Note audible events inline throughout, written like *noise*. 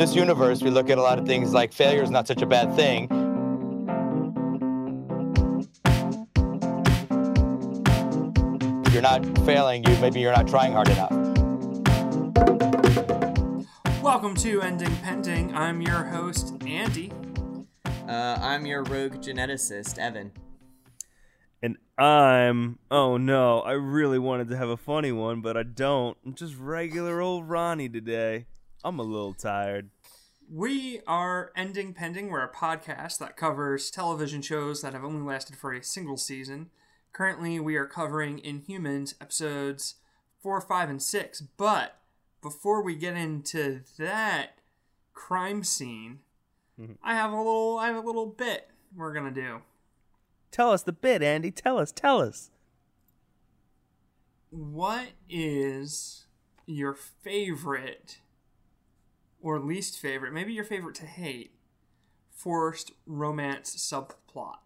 this universe, we look at a lot of things like failure is not such a bad thing. If you're not failing, you maybe you're not trying hard enough. Welcome to Ending Pending. I'm your host, Andy. Uh, I'm your rogue geneticist, Evan. And I'm oh no, I really wanted to have a funny one, but I don't. I'm just regular old Ronnie today. I'm a little tired. We are Ending Pending. We're a podcast that covers television shows that have only lasted for a single season. Currently, we are covering Inhumans episodes 4, 5, and 6. But before we get into that crime scene, mm-hmm. I have a little I have a little bit we're gonna do. Tell us the bit, Andy. Tell us, tell us. What is your favorite or least favorite, maybe your favorite to hate, forced romance subplot?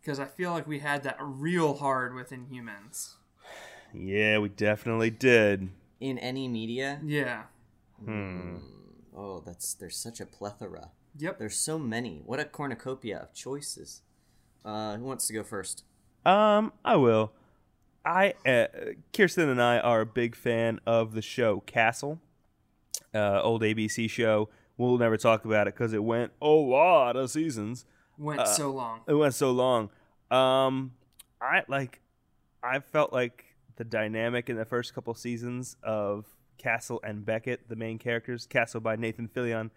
Because I feel like we had that real hard with Inhumans. Yeah, we definitely did. In any media? Yeah. Hmm. Oh, that's there's such a plethora. Yep. There's so many. What a cornucopia of choices. Uh, who wants to go first? Um, I will. I uh, Kirsten and I are a big fan of the show Castle, uh, old ABC show. We'll never talk about it because it went a lot of seasons. Went so long. It went so long. Um, I like. I felt like the dynamic in the first couple seasons of Castle and Beckett, the main characters. Castle by Nathan Fillion.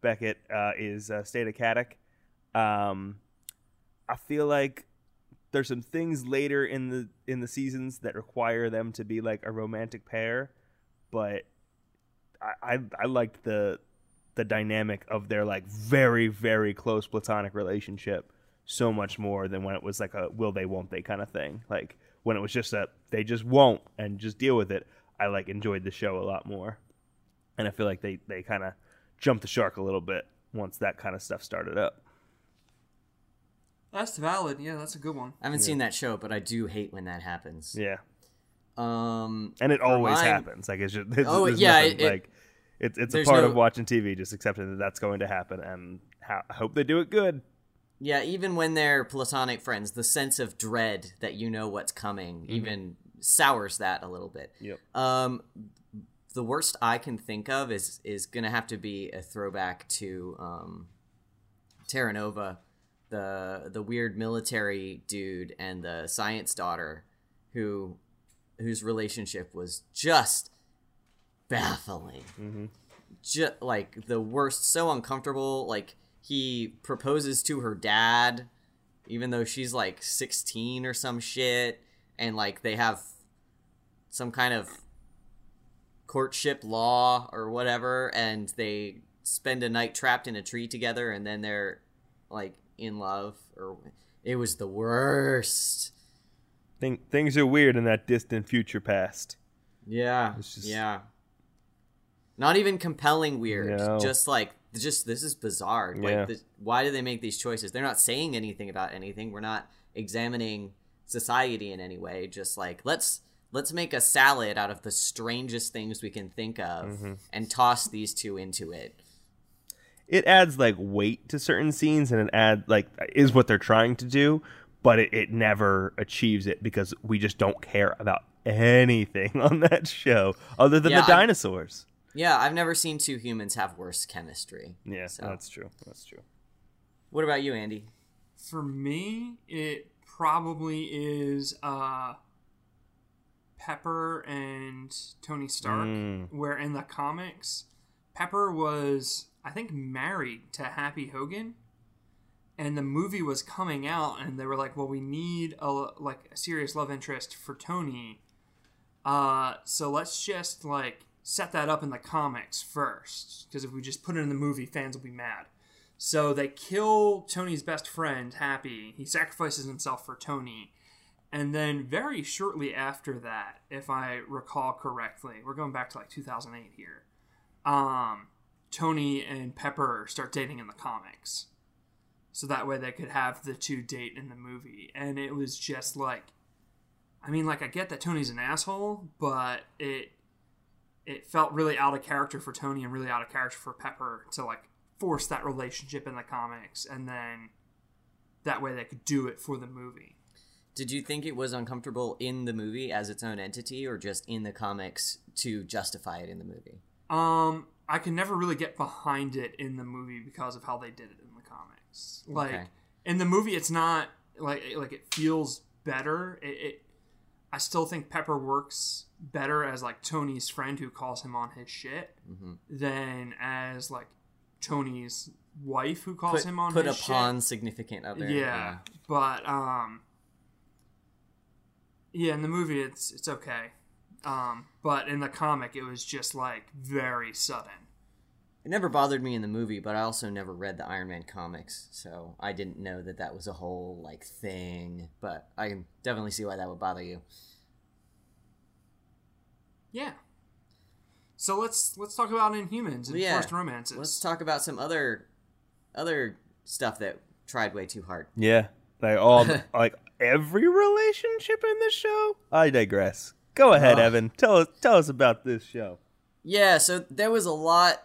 Beckett uh, is uh, Stana Katic. Um, I feel like there's some things later in the in the seasons that require them to be like a romantic pair, but I I, I liked the the dynamic of their like very very close platonic relationship so much more than when it was like a will they won't they kind of thing. Like when it was just a they just won't and just deal with it. I like enjoyed the show a lot more, and I feel like they they kind of jumped the shark a little bit once that kind of stuff started up. That's valid. Yeah, that's a good one. I haven't seen that show, but I do hate when that happens. Yeah. Um, and it always mine- happens. Like it's just it's, Oh, yeah, nothing, it- like it's it's a part no- of watching TV. Just accepting that that's going to happen, and I hope they do it good. yeah, even when they're platonic friends, the sense of dread that you know what's coming even sours that a little bit. Yep. Um, the worst I can think of is is gonna have to be a throwback to um, Terra Nova, the the weird military dude and the science daughter, who whose relationship was just baffling. Mm-hmm. Just like the worst, so uncomfortable. Like he proposes to her dad, even though she's like sixteen or some shit, and like they have some kind of courtship law or whatever and they spend a night trapped in a tree together and then they're like in love or it was the worst Thing, things are weird in that distant future past. yeah just- yeah not even compelling weird No. just like just this is bizarre Yeah. like this, why do they make these choices they're not saying anything about anything we're not examining society in any way just like let's let's make a salad out of the strangest things we can think of Mm-hmm. and toss these two into it It adds like weight to certain scenes, and it add like is what they're trying to do, but it, it never achieves it because we just don't care about anything *laughs* on that show other than Yeah, the I- dinosaurs. yeah i've never seen two humans have worse chemistry Yeah, So- that's true. That's true. what about you andy For me, it probably is uh, Pepper and Tony Stark, Mm. where in the comics, Pepper was, I think, married to Happy Hogan. And the movie was coming out, and they were like, "Well, we need a like a serious love interest for Tony, uh, so let's just like set that up in the comics first, because if we just put it in the movie, fans will be mad." So they kill Tony's best friend, Happy. He sacrifices himself for Tony. And then very shortly after that, if I recall correctly, we're going back to like 2008 here. Um, Tony and Pepper start dating in the comics. So that way they could have the two date in the movie. And it was just like I mean, like I get that Tony's an asshole, but it it felt really out of character for Tony and really out of character for Pepper to like force that relationship in the comics, and then that way they could do it for the movie. Did you think it was uncomfortable in the movie as its own entity, or just in the comics to justify it in the movie? Um, I can never really get behind it in the movie because of how they did it in the comics. Like Okay. in the movie, it's not like like it feels better. It, it I still think Pepper works better as like Tony's friend who calls him on his shit Mhm. than as like Tony's wife who calls Put, him on put his upon significant other. shit. Yeah, but um, yeah, in the movie it's it's okay. Um, but in the comic, it was just like very sudden. It never bothered me in the movie, but I also never read the Iron Man comics, so I didn't know that that was a whole like thing. But I can definitely see why that would bother you. Yeah. So let's let's talk about Inhumans and Yeah. forced romances. Let's talk about some other other stuff that tried way too hard. Yeah, like all *laughs* like every relationship in this show. I digress. Go ahead, Ugh. Evan. Tell us tell us about this show. Yeah, so there was a lot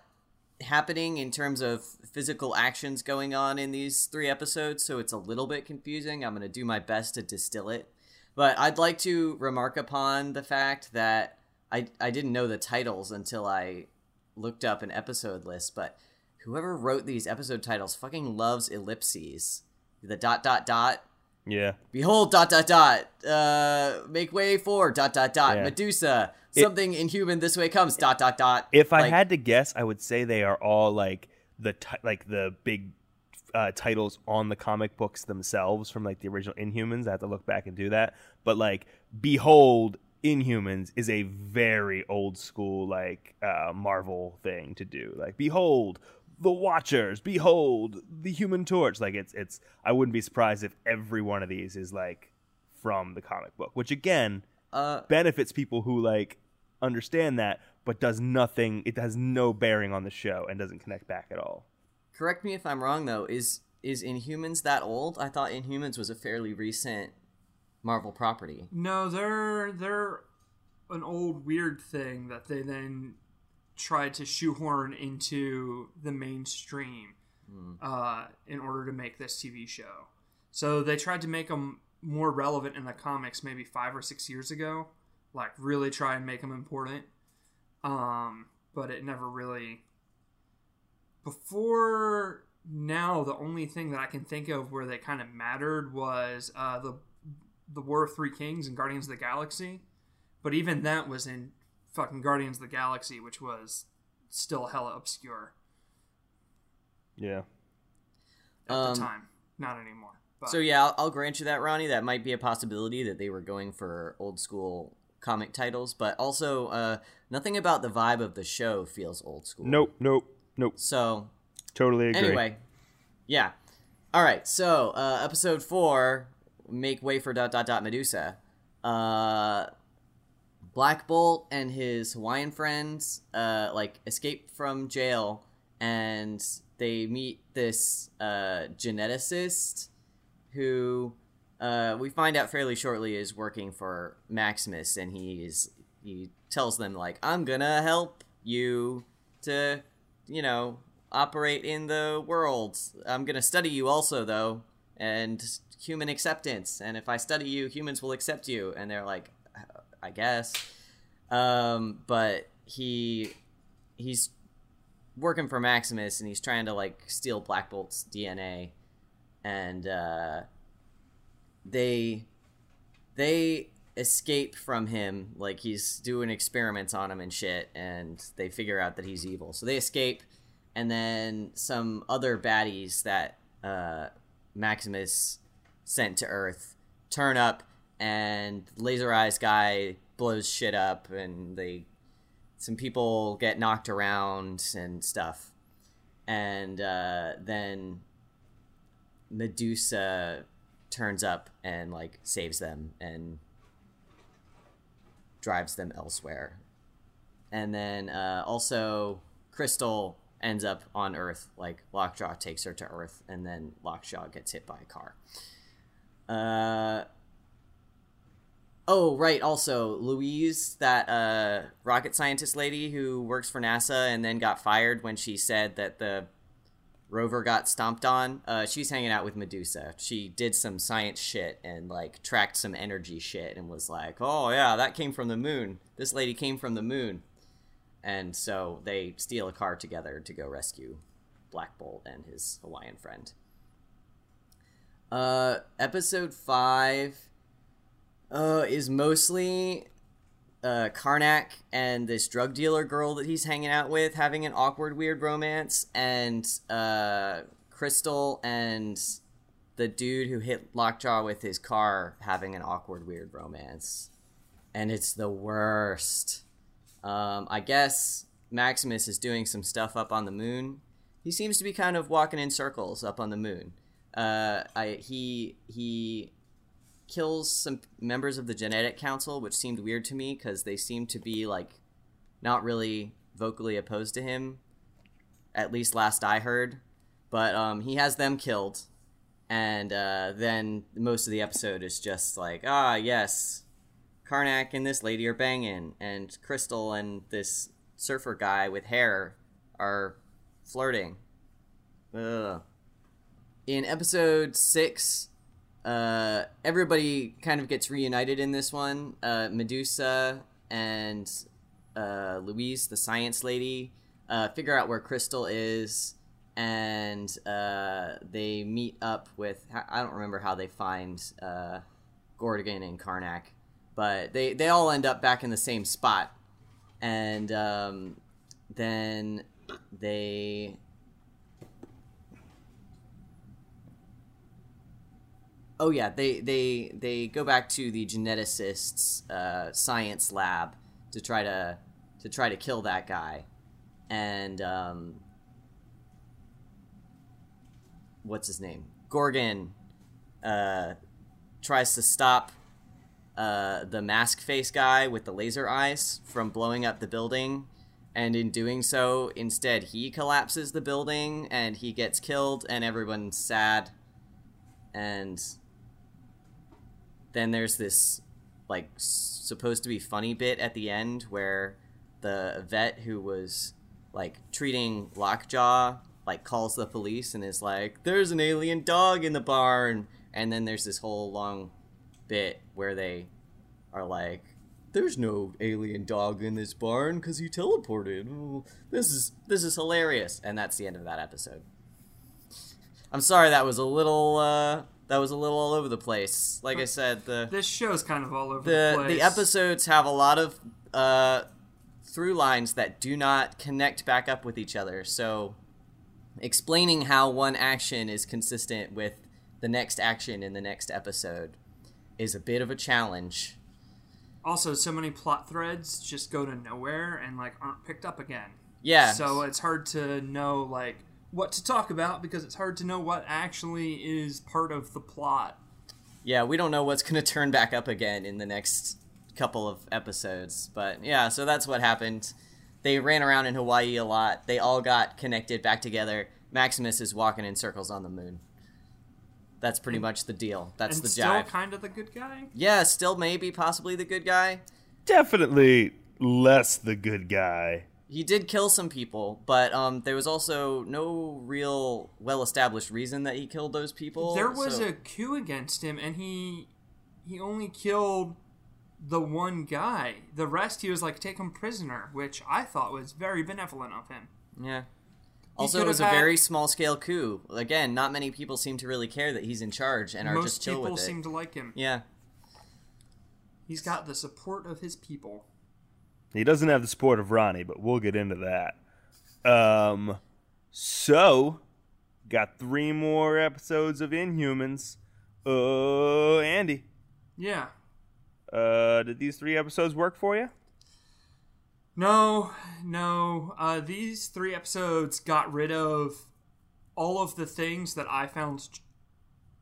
happening in terms of physical actions going on in these three episodes, so it's a little bit confusing. I'm going to do my best to distill it. But I'd like to remark upon the fact that I, I didn't know the titles until I looked up an episode list, but whoever wrote these episode titles fucking loves ellipses. The dot dot dot Yeah, Behold, dot dot dot. Uh, make way for dot dot dot. Yeah. Medusa. It- Something inhuman this way comes. Dot dot dot. if I had to guess, I would say they are all like the ti- like the big uh, titles on the comic books themselves from like the original Inhumans. I have to look back and do that. But like, behold, Inhumans is a very old school like uh, Marvel thing to do. Like, behold. The Watchers, behold the Human Torch. Like it's it's. I wouldn't be surprised if every one of these is like from the comic book, which again uh, benefits people who like understand that, but does nothing. It has no bearing on the show and doesn't connect back at all. correct me if I'm wrong though. Is is Inhumans that old? I thought Inhumans was a fairly recent Marvel property. no, they're they're an old weird thing that they then tried to shoehorn into the mainstream uh, in order to make this TV show. So they tried to make them more relevant in the comics maybe five or six years ago, like really try and make them important. Um, but it never really. Before now, the only thing that I can think of where they kind of mattered was uh, the the War of Three Kings and Guardians of the Galaxy. But even that was in fucking Guardians of the Galaxy, which was still hella obscure Yeah. at Um, the time. Not anymore. But So yeah, I'll, I'll grant you that, Ronnie. That might be a possibility that they were going for old school comic titles, but also uh, nothing about the vibe of the show feels old school. Nope. Nope. Nope. So Totally agree. Anyway, yeah. All right. So uh, episode four, make way for dot dot dot Medusa. Uh, Black Bolt and his Hawaiian friends uh, like escape from jail, and they meet this uh, geneticist who uh, we find out fairly shortly is working for Maximus, and he's he tells them like, "I'm gonna help you to, you know, operate in the world. I'm gonna study you also, though, and human acceptance. And if I study you, humans will accept you." And they're like, "I guess," um, but he he's working for Maximus, and he's trying to like steal Black Bolt's DNA, and uh, they they escape from him. Like he's doing experiments on him and shit and they figure out that he's evil. So they escape. And then some other baddies that uh, maximus sent to earth turn up and laser eyes guy blows shit up and they some people get knocked around and stuff and uh, then medusa turns up and like saves them and drives them elsewhere. And then uh, also Crystal ends up on Earth, like Lockjaw takes her to Earth, and then Lockjaw gets hit by a car. Uh, Oh, right. Also, Louise, that uh, rocket scientist lady who works for NASA and then got fired when she said that the rover got stomped on. Uh, she's hanging out with Medusa. She did some science shit and like tracked some energy shit and was like, "Oh yeah, that came from the moon. This lady came from the moon." And so they steal a car together to go rescue Black Bolt and his Hawaiian friend. Uh, episode five uh, is mostly uh, Karnak and this drug dealer girl that he's hanging out with having an awkward, weird romance, and uh, Crystal and the dude who hit Lockjaw with his car having an awkward, weird romance. And it's the worst. Um, I guess Maximus is doing some stuff up on the moon. He seems to be kind of walking in circles up on the moon. Uh, I, he he kills some members of the genetic council, which seemed weird to me because they seemed to be like not really vocally opposed to him, at least last I heard. But um, he has them killed, and uh, then most of the episode is just like, ah, yes, Karnak and this lady are banging, and Crystal and this surfer guy with hair are flirting. Ugh. In episode six, uh, everybody kind of gets reunited in this one. Uh, Medusa and uh, Louise, the science lady, uh, figure out where Crystal is, and uh, they meet up with. I don't remember how they find uh, Gorgon and Karnak, but they they all end up back in the same spot, and um, then they oh yeah, they they they go back to the geneticist's uh, science lab to try to to try to kill that guy, and um, what's his name? Gorgon uh, tries to stop uh, the mask face guy with the laser eyes from blowing up the building. And in doing so, instead, he collapses the building and he gets killed, and everyone's sad. And then there's this like supposed to be funny bit at the end where the vet who was like treating Lockjaw like calls the police and is like, "There's an alien dog in the barn," and then there's this whole long bit where they are like, "There's no alien dog in this barn because he teleported." This is this is hilarious, and that's the end of that episode. I'm sorry that was a little uh, that was a little all over the place. Like I said, the This show's kind of all over the, the place. the episodes have a lot of uh, through lines that do not connect back up with each other. So explaining how one action is consistent with the next action in the next episode is a bit of a challenge. Also, so many plot threads just go to nowhere and like aren't picked up again. Yeah. So it's hard to know like what to talk about because it's hard to know what actually is part of the plot. Yeah, we don't know what's going to turn back up again in the next couple of episodes. But yeah, so that's what happened. They ran around in Hawaii a lot. They all got connected back together. Maximus is walking in circles on the moon. That's pretty much the deal. That's and the still jive. kind of the good guy. yeah, still maybe possibly the good guy. Definitely less the good guy. He did kill some people, but um, there was also no real well-established reason that he killed those people. there was so- a coup against him, and he he only killed the one guy. The rest, he was like take him prisoner, which I thought was very benevolent of him. Yeah. Also, it was a had- very small scale coup. Again, not many people seem to really care that he's in charge and are just chill with it. People seem to like him. Yeah. He's got the support of his people. He doesn't have the support of Ronnie, but we'll get into that. Um, so got three more episodes of Inhumans. Uh, Andy, Yeah. uh, did these three episodes work for you? No, no. Uh, these three episodes got rid of all of the things that I found ch-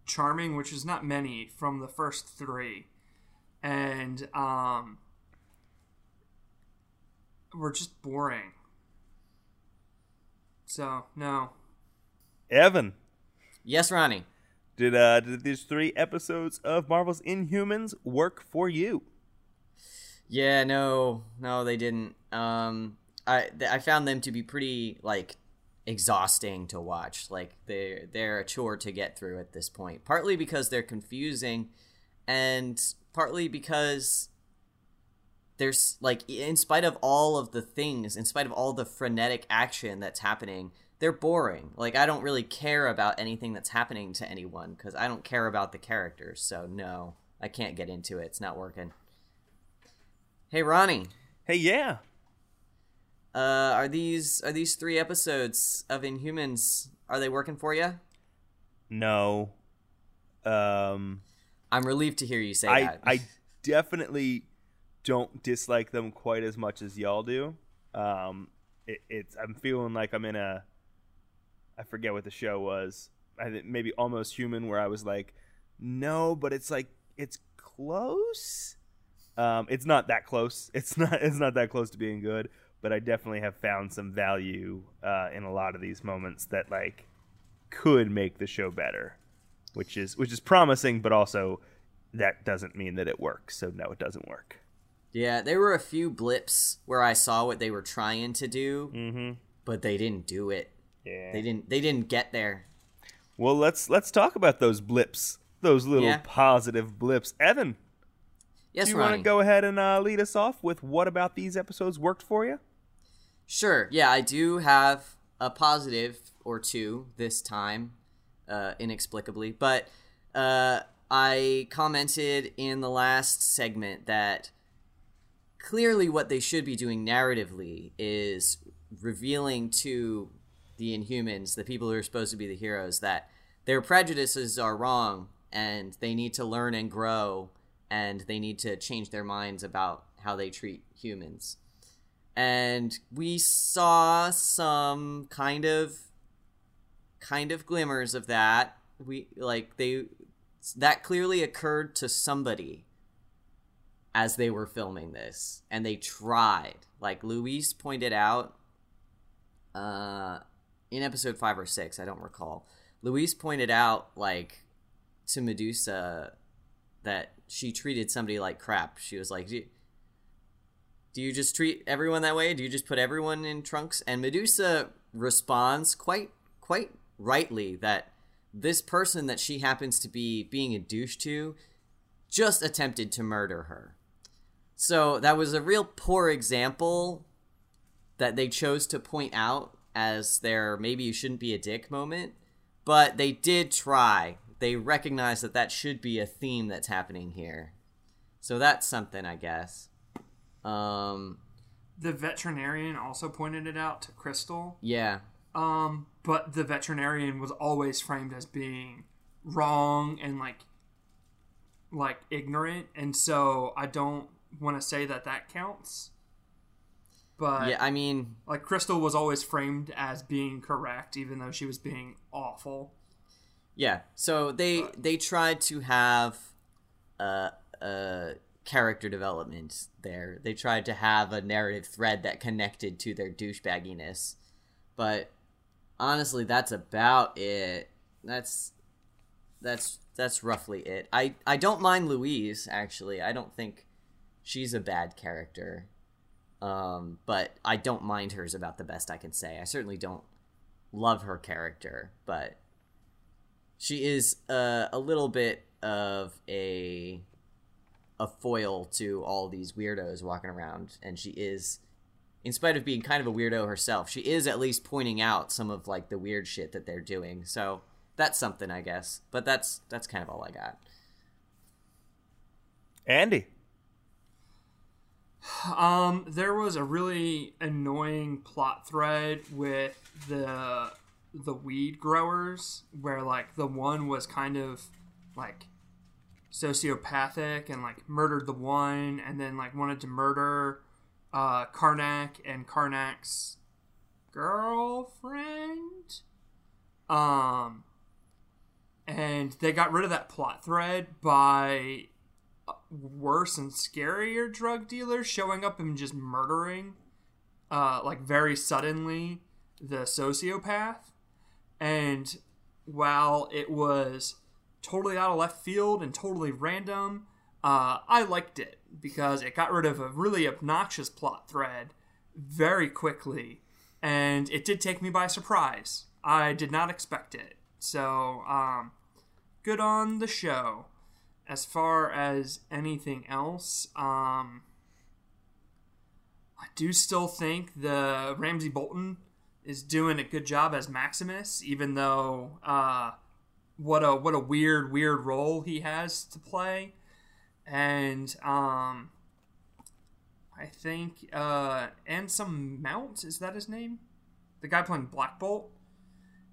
charming, which is not many from the first three, and um, were just boring. So no, Evan, Yes, Ronnie. did uh did these three episodes of Marvel's Inhumans work for you? Yeah, no, no, they didn't. Um, I th- I found them to be pretty like exhausting to watch. Like they they're a chore to get through at this point. Partly because they're confusing, and partly because there's like in spite of all of the things, in spite of all the frenetic action that's happening, they're boring. Like I don't really care about anything that's happening to anyone because I don't care about the characters. So no, I can't get into it. It's not working. Hey Ronnie, Hey, yeah. uh, are these are these three episodes of Inhumans are they working for you? No. Um, I'm relieved to hear you say I that. I *laughs* definitely don't dislike them quite as much as y'all do. Um, it, it's I'm feeling like I'm in a I forget what the show was. I think maybe almost human where I was like, no, but it's like it's close. Um, it's not that close. *laughs* It's not it's not that close to being good, but I definitely have found some value uh, in a lot of these moments that like could make the show better, which is which is promising, but also that doesn't mean that it works. So no, it doesn't work. Yeah, there were a few blips where I saw what they were trying to do, Mm-hmm. but they didn't do it. Yeah. They didn't. They didn't get there. Well, let's let's talk about those blips, those little Yeah. positive blips. Evan, Yes, do you want to go ahead and uh, lead us off with what about these episodes worked for you? Sure. Yeah, I do have a positive or two this time, uh, inexplicably. But uh, I commented in the last segment that clearly what they should be doing narratively is revealing to the Inhumans, the people who are supposed to be the heroes, that their prejudices are wrong and they need to learn and grow and they need to change their minds about how they treat humans. And we saw some kind of kind of glimmers of that. We like they that clearly occurred to somebody as they were filming this and they tried like Louise pointed out uh in episode 5 or 6 i don't recall Louise pointed out like to medusa that she treated somebody like crap she was like "Do- do you just treat everyone that way? Do you just put everyone in trunks? And Medusa responds quite quite rightly that this person that she happens to be being a douche to just attempted to murder her. So that was a real poor example that they chose to point out as their maybe you shouldn't be a dick moment, but they did try. They recognize that that should be a theme that's happening here. So that's something, I guess. Um, The veterinarian also pointed it out to Crystal. yeah, Um, but the veterinarian was always framed as being wrong and like like ignorant, and so I don't want to say that that counts. But yeah. I mean, like Crystal was always framed as being correct, even though she was being awful. yeah. So they they tried to have a a character development there. They tried to have a narrative thread that connected to their douchebagginess, but honestly, that's about it. That's that's that's roughly it. I I don't mind Louise actually. I don't think she's a bad character. Um, but I don't mind her is about the best I can say. I certainly don't love her character, but she is uh, a little bit of a a foil to all these weirdos walking around, and she is, in spite of being kind of a weirdo herself, she is at least pointing out some of like the weird shit that they're doing. So that's something, I guess. But that's that's kind of all I got. Andy. Um, there was a really annoying plot thread with the the weed growers where like the one was kind of like sociopathic and like murdered the one and then like wanted to murder uh Karnak and Karnak's girlfriend. Um and they got rid of that plot thread by worse and scarier drug dealers showing up and just murdering uh like very suddenly the sociopath and while it was totally out of left field and totally random Uh, I liked it because it got rid of a really obnoxious plot thread very quickly, and it did take me by surprise. I did not expect it. So, um, good on the show. As far as anything else, um, I do still think the Ramsay Bolton is doing a good job as Maximus, even though uh, what a what a weird weird role he has to play, and um, I think uh, Anson Mount is that his name, the guy playing Black Bolt,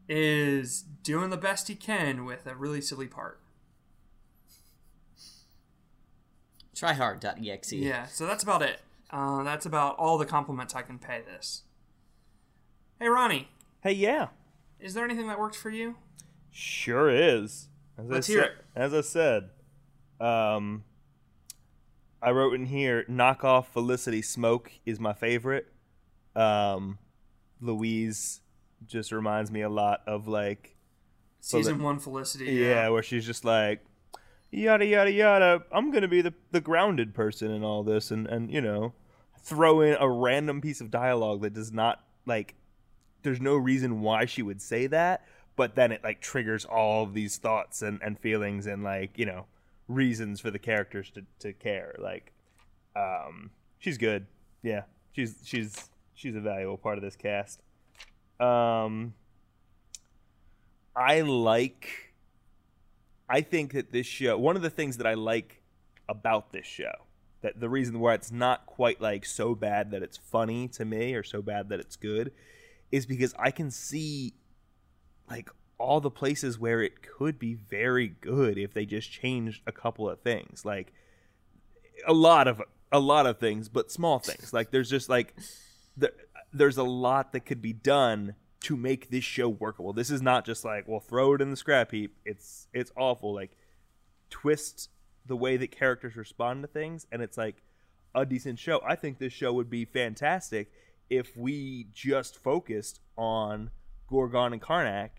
is doing the best he can with a really silly part. Tryhard.exe. Yeah, so that's about it. Uh, that's about all the compliments I can pay this. Hey, Ronnie, Hey, yeah, is there anything that worked for you? sure is. As Let's I hear said, it. As I said, um, I wrote in here, knockoff Felicity Smoak is my favorite. Um, Louise just reminds me a lot of like Season that- one Felicity. Yeah, Yeah, where she's just like, yada yada yada. I'm gonna be the the grounded person in all this, and and you know, throw in a random piece of dialogue that does not like. There's no reason why she would say that, but then it like triggers all of these thoughts and and feelings and like you know reasons for the characters to to care. Like, um, she's good. Yeah, she's she's she's a valuable part of this cast. Um. I like I think that this show one of the things that I like about this show that the reason why it's not quite like so bad that it's funny to me or so bad that it's good is because I can see like all the places where it could be very good if they just changed a couple of things. Like a lot of a lot of things but small things. Like there's just like there, there's a lot that could be done to make this show workable. This is not just like, well, throw it in the scrap heap. It's it's awful. Like twist the way that characters respond to things, and it's like a decent show. I think this show would be fantastic if we just focused on Gorgon and Karnak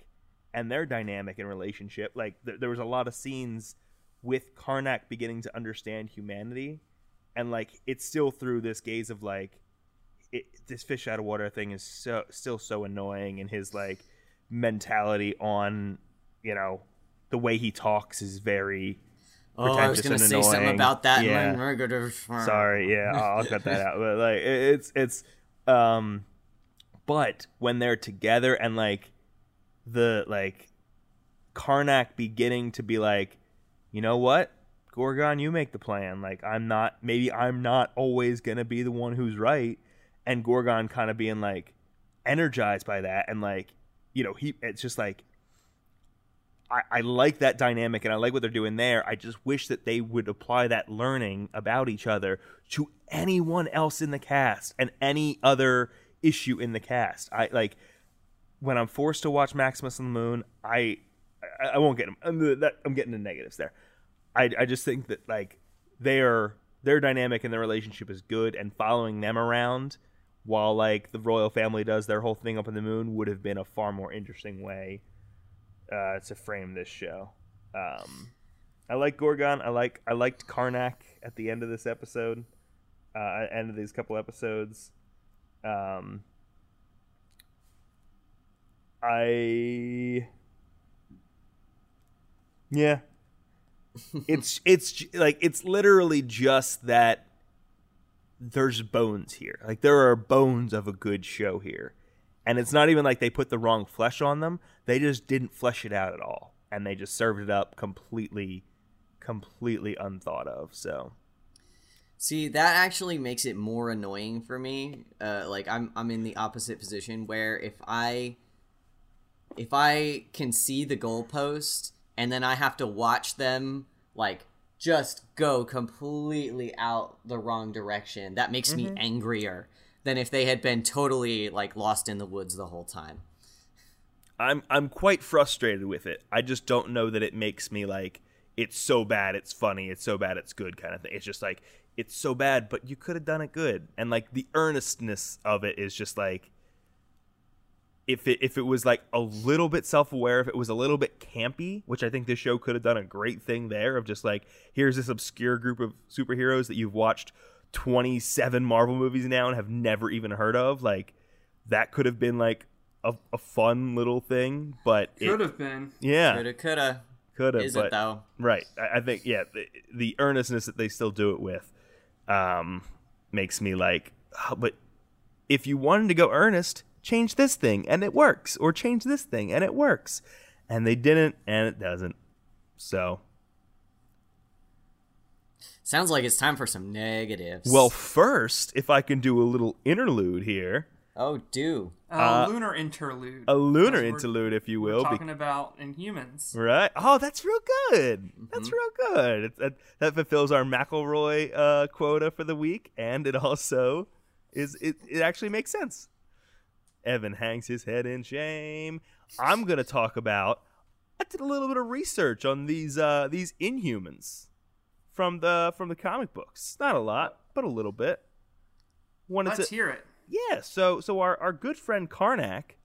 and their dynamic and relationship. Like th- there was a lot of scenes with Karnak beginning to understand humanity, and like it's still through this gaze of like it, this fish out of water thing is so still so annoying, and his like mentality on you know the way he talks is very Oh, I was gonna say something about that. Yeah. and then we're gonna- Sorry, yeah, I'll, I'll cut that out. But like, it, it's it's um, but when they're together and like the like Karnak beginning to be like, you know what, Gorgon, you make the plan. Like I'm not, maybe I'm not always gonna be the one who's right, and Gorgon kind of being like energized by that and like, you know, he it's just like I, I like that dynamic and I like what they're doing there. I just wish that they would apply that learning about each other to anyone else in the cast and any other issue in the cast. I like when I'm forced to watch Maximus on the Moon. I I, I won't get them. I'm, I'm getting the negatives there. I I just think that like their their dynamic and their relationship is good, and following them around while like the royal family does their whole thing up in the moon would have been a far more interesting way uh, to frame this show. Um, I like Gorgon. I like I liked Karnak at the end of this episode, uh, end of these couple episodes. Um, I yeah, *laughs* it's it's like it's literally just that there's bones here. Like there are bones of a good show here. And it's not even like they put the wrong flesh on them. They just didn't flesh it out at all. And they just served it up completely completely unthought of. So See, that actually makes it more annoying for me. Uh, like I'm I'm in the opposite position where if I if I can see the goalpost and then I have to watch them like just go completely out the wrong direction, that makes me mm-hmm. angrier than if they had been totally like lost in the woods the whole time. I'm I'm quite frustrated with it. I just don't know that it makes me like it's so bad it's funny, it's so bad it's good kind of thing. It's just like it's so bad, but you could have done it good. And like the earnestness of it is just like if it if it was like a little bit self-aware, if it was a little bit campy, which I think this show could have done a great thing there of just like here's this obscure group of superheroes that you've watched 27 Marvel movies now and have never even heard of, like that could have been like a, a fun little thing, but it- Could have been. yeah, Coulda, coulda. could have, Is but it though? Right. I, I think yeah, the, the earnestness that they still do it with um makes me like "Oh, but if you wanted to go earnest, change this thing and it works or change this thing and it works. And they didn't and it doesn't. So, Sounds like it's time for some negatives. well, first, if I can do a little interlude here, oh, do Uh, lunar interlude. a lunar interlude if you We're will, be- talking about Inhumans. Right. Oh, that's real good. Mm-hmm. That's real good. It, that, that fulfills our McElroy uh, quota for the week, and it also is it, it actually makes sense. Evan hangs his head in shame. I'm gonna talk about. I did a little bit of research on these uh, these Inhumans from the from the comic books. Not a lot, but a little bit. Wanted Let's to, hear it. yeah, so so our, our good friend Karnak,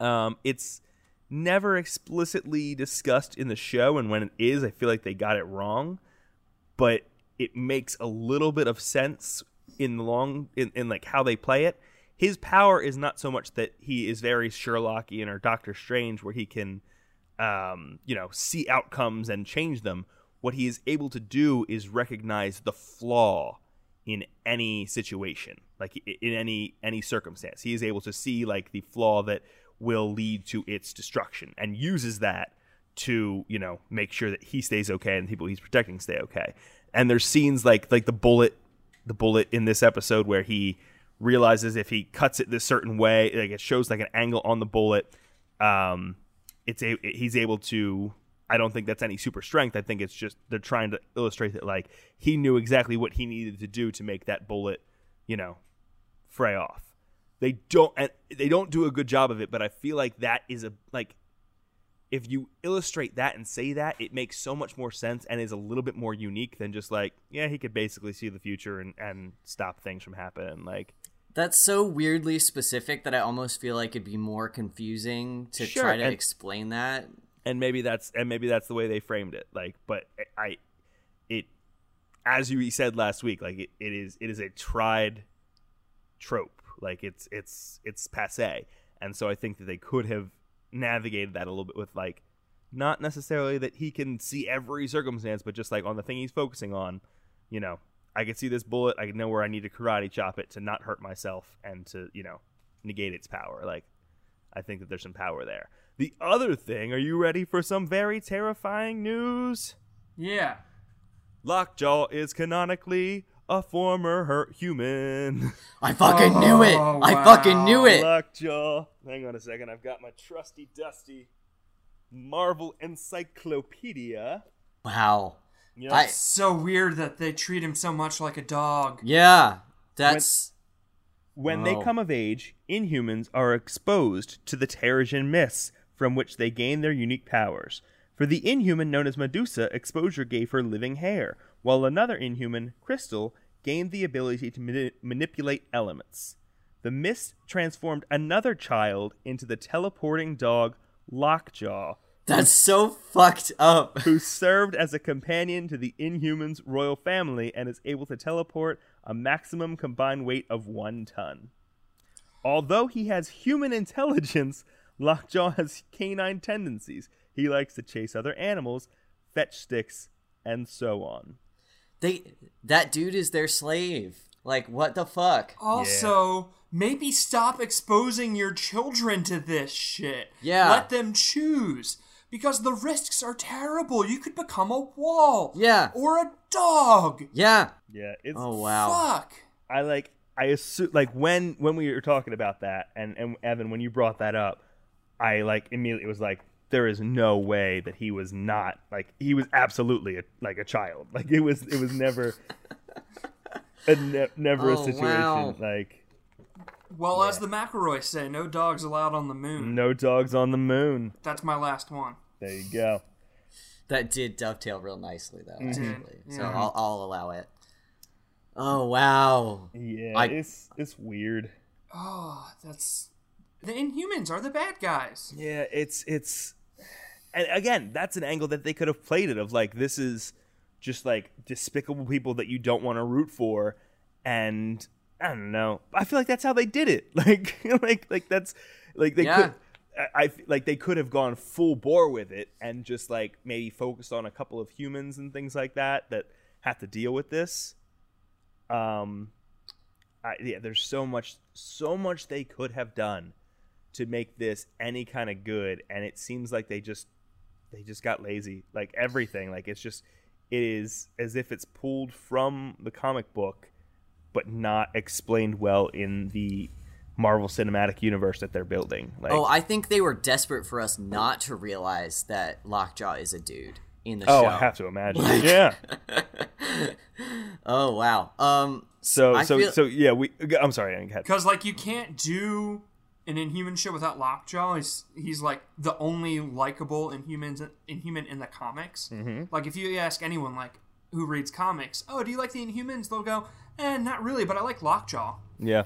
um, it's never explicitly discussed in the show, and when it is, I feel like they got it wrong. But it makes a little bit of sense in the long in, in like how they play it. His power is not so much that he is very Sherlockian or Doctor Strange, where he can, um, you know, see outcomes and change them. What he is able to do is recognize the flaw in any situation like in any any circumstance he is able to see like the flaw that will lead to its destruction and uses that to you know make sure that he stays okay and the people he's protecting stay okay and there's scenes like like the bullet the bullet in this episode where he realizes if he cuts it this certain way like it shows like an angle on the bullet um it's a he's able to I don't think that's any super strength. I think it's just they're trying to illustrate that like he knew exactly what he needed to do to make that bullet, you know, fray off. They don't and they don't do a good job of it, but I feel like that is a like if you illustrate that and say that, it makes so much more sense and is a little bit more unique than just like, yeah, he could basically see the future and, and stop things from happening. Like that's so weirdly specific that I almost feel like it'd be more confusing to Sure, try to and- explain that. and maybe that's and maybe that's the way they framed it like but i it as you said last week like it, it is it is a tried trope like it's it's it's passe and so i think that they could have navigated that a little bit with like not necessarily that he can see every circumstance but just like on the thing he's focusing on you know i can see this bullet i can know where i need to karate chop it to not hurt myself and to you know negate its power like I think that there's some power there. The other thing, are you ready for some very terrifying news? Yeah. Lockjaw is canonically a former hurt human. I fucking knew it. Oh, I fucking knew it. Lockjaw. Hang on a second. I've got my trusty dusty Marvel Encyclopedia. Wow. Yep. I So weird that they treat him so much like a dog. yeah. That's When they Oh. come of age, Inhumans are exposed to the Terrigen Mists, from which they gain their unique powers. For the Inhuman known as Medusa, exposure gave her living hair, while another Inhuman, Crystal, gained the ability to mani- manipulate elements. The mist transformed another child into the teleporting dog Lockjaw, that's so fucked up. who served as a companion to the Inhumans' royal family and is able to teleport a maximum combined weight of one ton. Although he has human intelligence, *laughs* Lockjaw has canine tendencies. He likes to chase other animals, fetch sticks, and so on. They that dude is their slave. Like what the fuck? Also, maybe stop exposing your children to this shit. Yeah. Let them choose. Because the risks are terrible. You could become a wall. Yeah. Or a dog. Yeah. Yeah, it's Oh wow. Fuck. I like I assume like when when we were talking about that and and Evan when you brought that up, I like immediately was like there is no way that he was not like he was absolutely a, like a child. Like it was it was never a ne- never a Oh, situation wow. like Well, as the McElroy say, no dogs allowed on the moon. no dogs on the moon. That's my last one. There you go. That did dovetail real nicely though, Mm-hmm. actually. So Yeah. I'll I'll allow it. Oh wow. Yeah, I- it's it's weird. Oh, that's The Inhumans are the bad guys. Yeah, it's it's and again, that's an angle that they could have played it of like this is just like despicable people that you don't want to root for and I don't know. I feel like that's how they did it. *laughs* Like *laughs* like like that's like they Yeah. could I, I like they could have gone full bore with it and just like maybe focused on a couple of humans and things like that that have to deal with this. Um I, yeah, there's so much so much they could have done to make this any kind of good and it seems like they just they just got lazy like everything like it's just it is as if it's pulled from the comic book but not explained well in the Marvel Cinematic Universe that they're building like Oh, I think they were desperate for us not to realize that Lockjaw is a dude in the oh show. I have to imagine yeah *laughs* Oh wow. Um. so I so feel- so yeah we I'm sorry I didn't catch Because like you can't do an Inhuman show without Lockjaw. He's he's like the only likable Inhumans Inhuman in the comics. Mm-hmm. Like if you ask anyone like who reads comics, oh, do you like the Inhumans? They'll go, eh, not really, but I like Lockjaw. yeah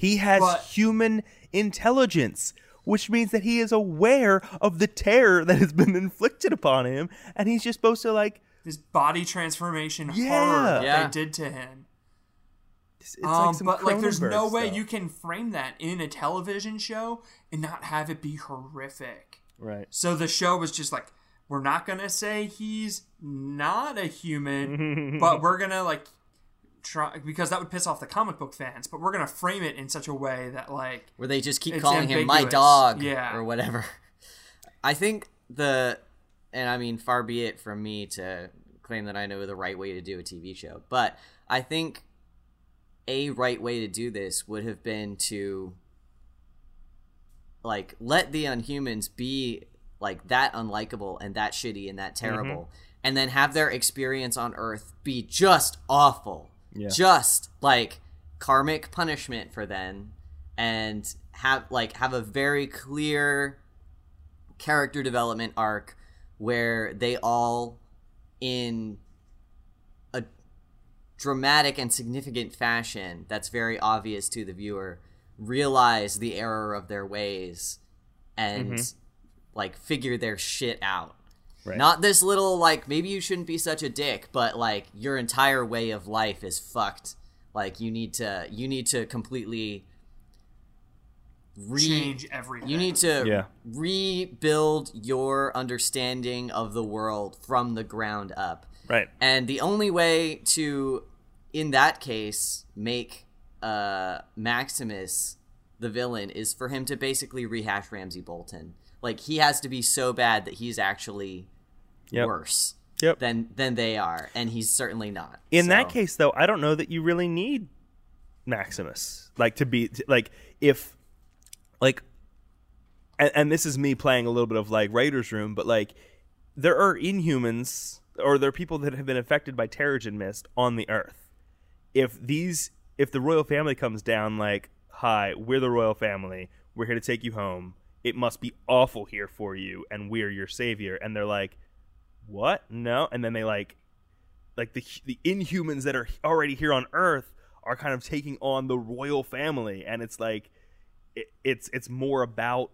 he has But- human intelligence which means that he is aware of the terror that has been *laughs* inflicted upon him and he's just supposed to like This body transformation Yeah. horror Yeah. they did to him. it's, it's um, like some but like, there's no Cronenberg way you can frame that in a television show and not have it be horrific. right So the show was just like, we're not gonna say he's not a human, *laughs* but we're gonna like try because that would piss off the comic book fans. But we're gonna frame it in such a way that like where they just keep It's calling him my dog Yeah. or whatever. *laughs* I think the and I mean far be it from me to claim that I know the right way to do a TV show, but I think a right way to do this would have been to like let the unhumans be like that unlikable and that shitty and that mm-hmm. terrible and then have their experience on earth be just awful Yeah. just like karmic punishment for them and have like have a very clear character development arc where they all in a dramatic and significant fashion that's very obvious to the viewer realize the error of their ways and mm-hmm. like figure their shit out Right. not this little like maybe you shouldn't be such a dick but like your entire way of life is fucked like you need to you need to completely re- change everything. you need to Yeah. rebuild your understanding of the world from the ground up. right And the only way to, in that case, make uh, Maximus the villain is for him to basically rehash Ramsay Bolton. Like he has to be so bad that he's actually Yep. worse Yep. than than they are, and he's certainly not. In that case, though, I don't know that you really need Maximus, like to be to- like if like, and, and this is me playing a little bit of like writers' Room, but like there are Inhumans or there are people that have been affected by Terrigen Mist on the Earth. If these, if the royal family comes down, like, hi, we're the royal family, we're here to take you home. It must be awful here for you, and we're your savior. And they're like, what? No. And then they like like the the inhumans that are already here on earth are kind of taking on the royal family and it's like it, it's it's more about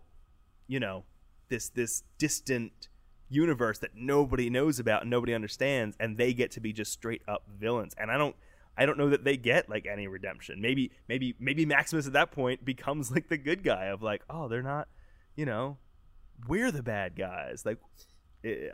you know this this distant universe that nobody knows about and nobody understands and they get to be just straight up villains and i don't i don't know that they get like any redemption maybe maybe maybe maximus at that point becomes like the good guy of like oh they're not you know we're the bad guys like eh,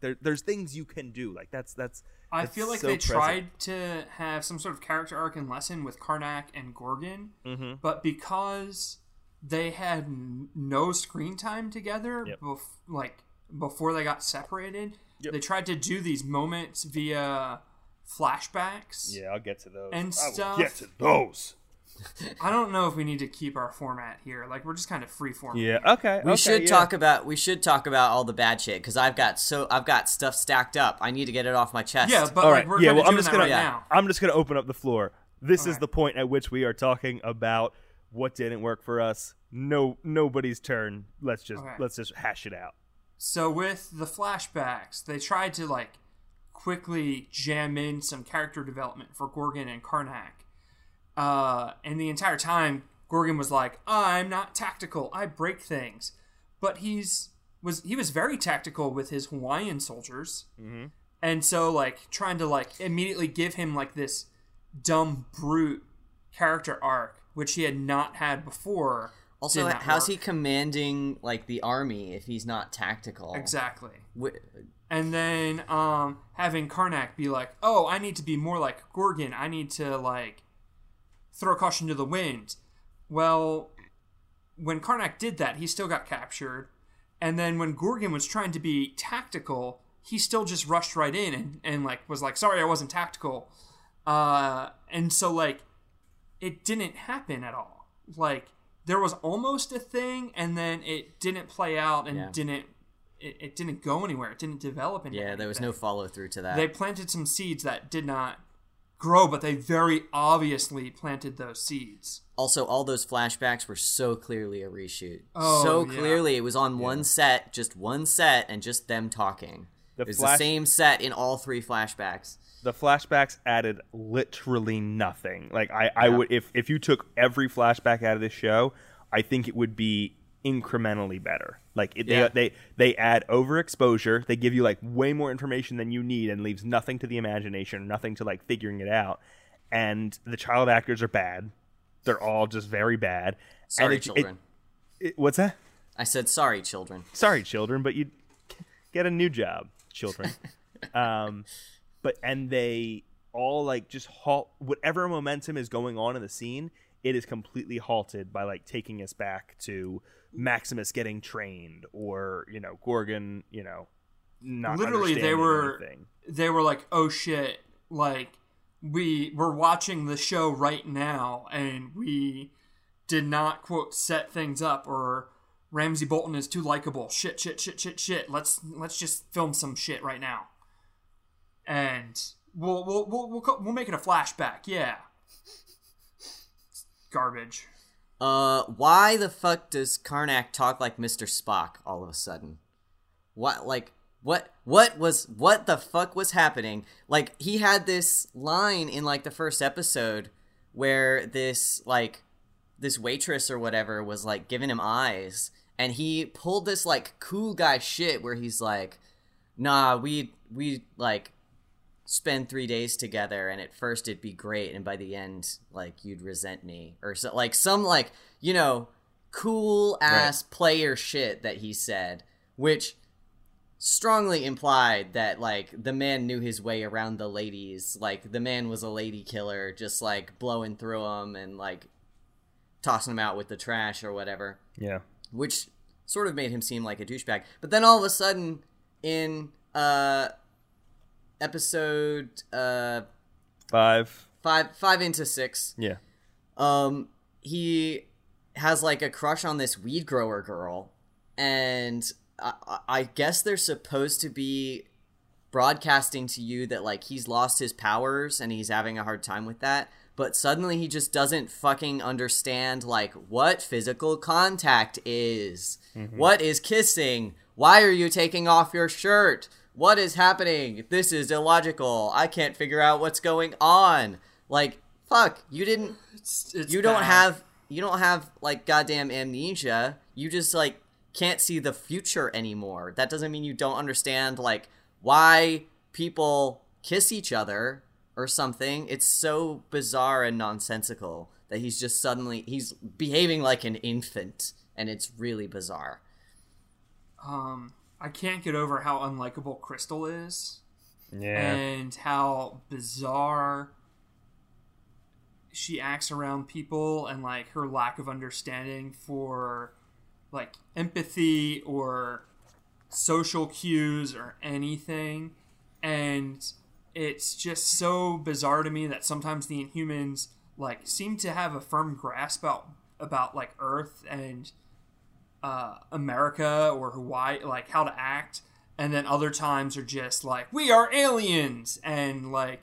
there, there's things you can do like that's that's I that's feel like so they present. tried to have some sort of character arc and lesson with Karnak and Gorgon, Mhm. but because they had no screen time together, Yep. bef- like before they got separated, Yep. they tried to do these moments via flashbacks. Yeah, I'll get to those. And I stuff. get to those. I don't know if we need to keep our format here. Like we're just kind of free form. Yeah. Okay. We okay, should yeah. talk about we should talk about all the bad shit because I've got so I've got stuff stacked up. I need to get it off my chest. Yeah, but All like we're yeah. Well, I'm just gonna. right yeah. I'm just gonna open up the floor. This is Okay. the point at which we are talking about what didn't work for us. No, nobody's turn. Let's just Okay. let's just hash it out. So with the flashbacks, they tried to like quickly jam in some character development for Gorgon and Karnak. Uh, and the entire time, Gorgon was like, "I'm not tactical. I break things," but he's was he was very tactical with his Hawaiian soldiers, mm-hmm. and so like trying to like immediately give him like this dumb brute character arc, which he had not had before. Also, how's work. he commanding like the army if he's not tactical? exactly? Wh- and then um, having Karnak be like, "Oh, I need to be more like Gorgon. I need to like throw caution to the wind." Well, when Karnak did that, he still got captured, and then when Gorgon was trying to be tactical, he still just rushed right in and, and like was like, "Sorry, I wasn't tactical," uh, and so like it didn't happen at all. Like there was almost a thing, and then it didn't play out and Yeah. didn't it, it didn't go anywhere. It didn't develop into yeah, there was no follow through to that. They planted some seeds that did not grow, but they very obviously planted those seeds. also, all those flashbacks were so clearly a reshoot. Oh, so yeah. clearly, it was on one set, just one set, and just them talking. The it was flash- the same set in all three flashbacks. the flashbacks added literally nothing. Like I, I would if if you took every flashback out of this show, I think it would be incrementally better. Like it, Yeah. they they they add overexposure. They give you like way more information than you need and leaves nothing to the imagination, nothing to like figuring it out. And the child actors are bad. They're all just very bad. Sorry, and it- children. It, what's that? I said sorry, children. sorry children but you get a new job children *laughs* um but and they all like just halt whatever momentum is going on in the scene it is completely halted by like taking us back to maximus getting trained or you know gorgon you know not Literally, they were anything. they were like, "Oh shit!" Like we we're watching the show right now, and we did not quote set things up or Ramsay Bolton is too likable. Shit, shit, shit, shit, shit. Let's let's just film some shit right now, and we'll we'll we'll we'll, we'll make it a flashback. Yeah, garbage. Uh, why the fuck does Karnak talk like Mr. Spock all of a sudden? What, like, what, what was, what the fuck was happening? Like, he had this line in, like, the first episode where this, like, this waitress or whatever was, like, giving him eyes, and he pulled this, like, cool guy shit where he's like, nah, we, we, like, spend three days together and at first it'd be great and by the end like you'd resent me or so like some like you know cool ass player shit that he said which strongly implied that like the man knew his way around the ladies. Like the man was a lady killer just like blowing through them and like tossing them out with the trash or whatever. Yeah. Which sort of made him seem like a douchebag. But then all of a sudden, in uh, episode uh, five five five into six, yeah um, he has like a crush on this weed grower girl, and I, I- I guess they're supposed to be broadcasting to you that like he's lost his powers and he's having a hard time with that. But suddenly he just doesn't fucking understand like what physical contact is. What is kissing? Why are you taking off your shirt? What is happening? This is illogical. I can't figure out what's going on. Like, fuck, you didn't It's, it's you don't bad. have you don't have like goddamn amnesia. You just like can't see the future anymore. That doesn't mean you don't understand like why people kiss each other or something. It's so bizarre and nonsensical that he's just suddenly he's behaving like an infant and it's really bizarre. Um, I can't get over how unlikable Crystal is. yeah and how bizarre she acts around people and like her lack of understanding for like empathy or social cues or anything and it's just so bizarre to me that sometimes the inhumans like seem to have a firm grasp about about like earth and uh, America or Hawaii, like how to act, and then other times are just like we are aliens, and like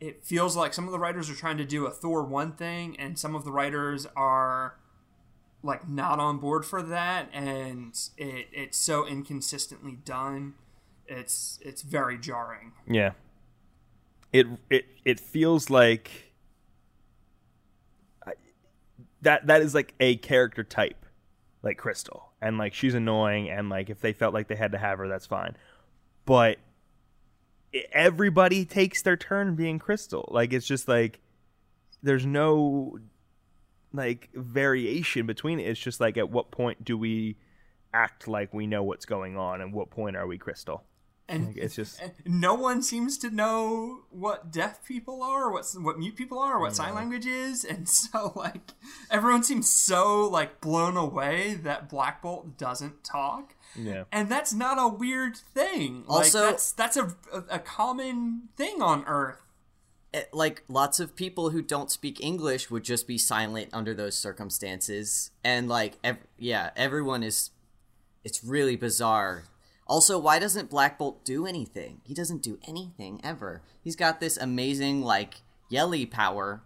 it feels like some of the writers are trying to do a Thor one thing, and some of the writers are like not on board for that, and it it's so inconsistently done. It's it's very jarring. Yeah. It it it feels like that that is like a character type, like Crystal, and like she's annoying, and like if they felt like they had to have her, that's fine. But everybody takes their turn being Crystal. Like it's just like there's no like variation between it. It's just like at what point do we act like we know what's going on, and what point are we Crystal? And Like, it's just no one seems to know what deaf people are, what what mute people are, what sign language is, and *laughs* so like everyone seems so like blown away that Black Bolt doesn't talk, yeah. and that's not a weird thing. Like, Also- that's that's a, a a common thing on Earth. Eh, like lots of people who don't speak English would just be silent under those circumstances, and like, ev- yeah, everyone is. It's really bizarre. Also, why doesn't Black Bolt do anything? He doesn't do anything ever. He's got this amazing like yelly power,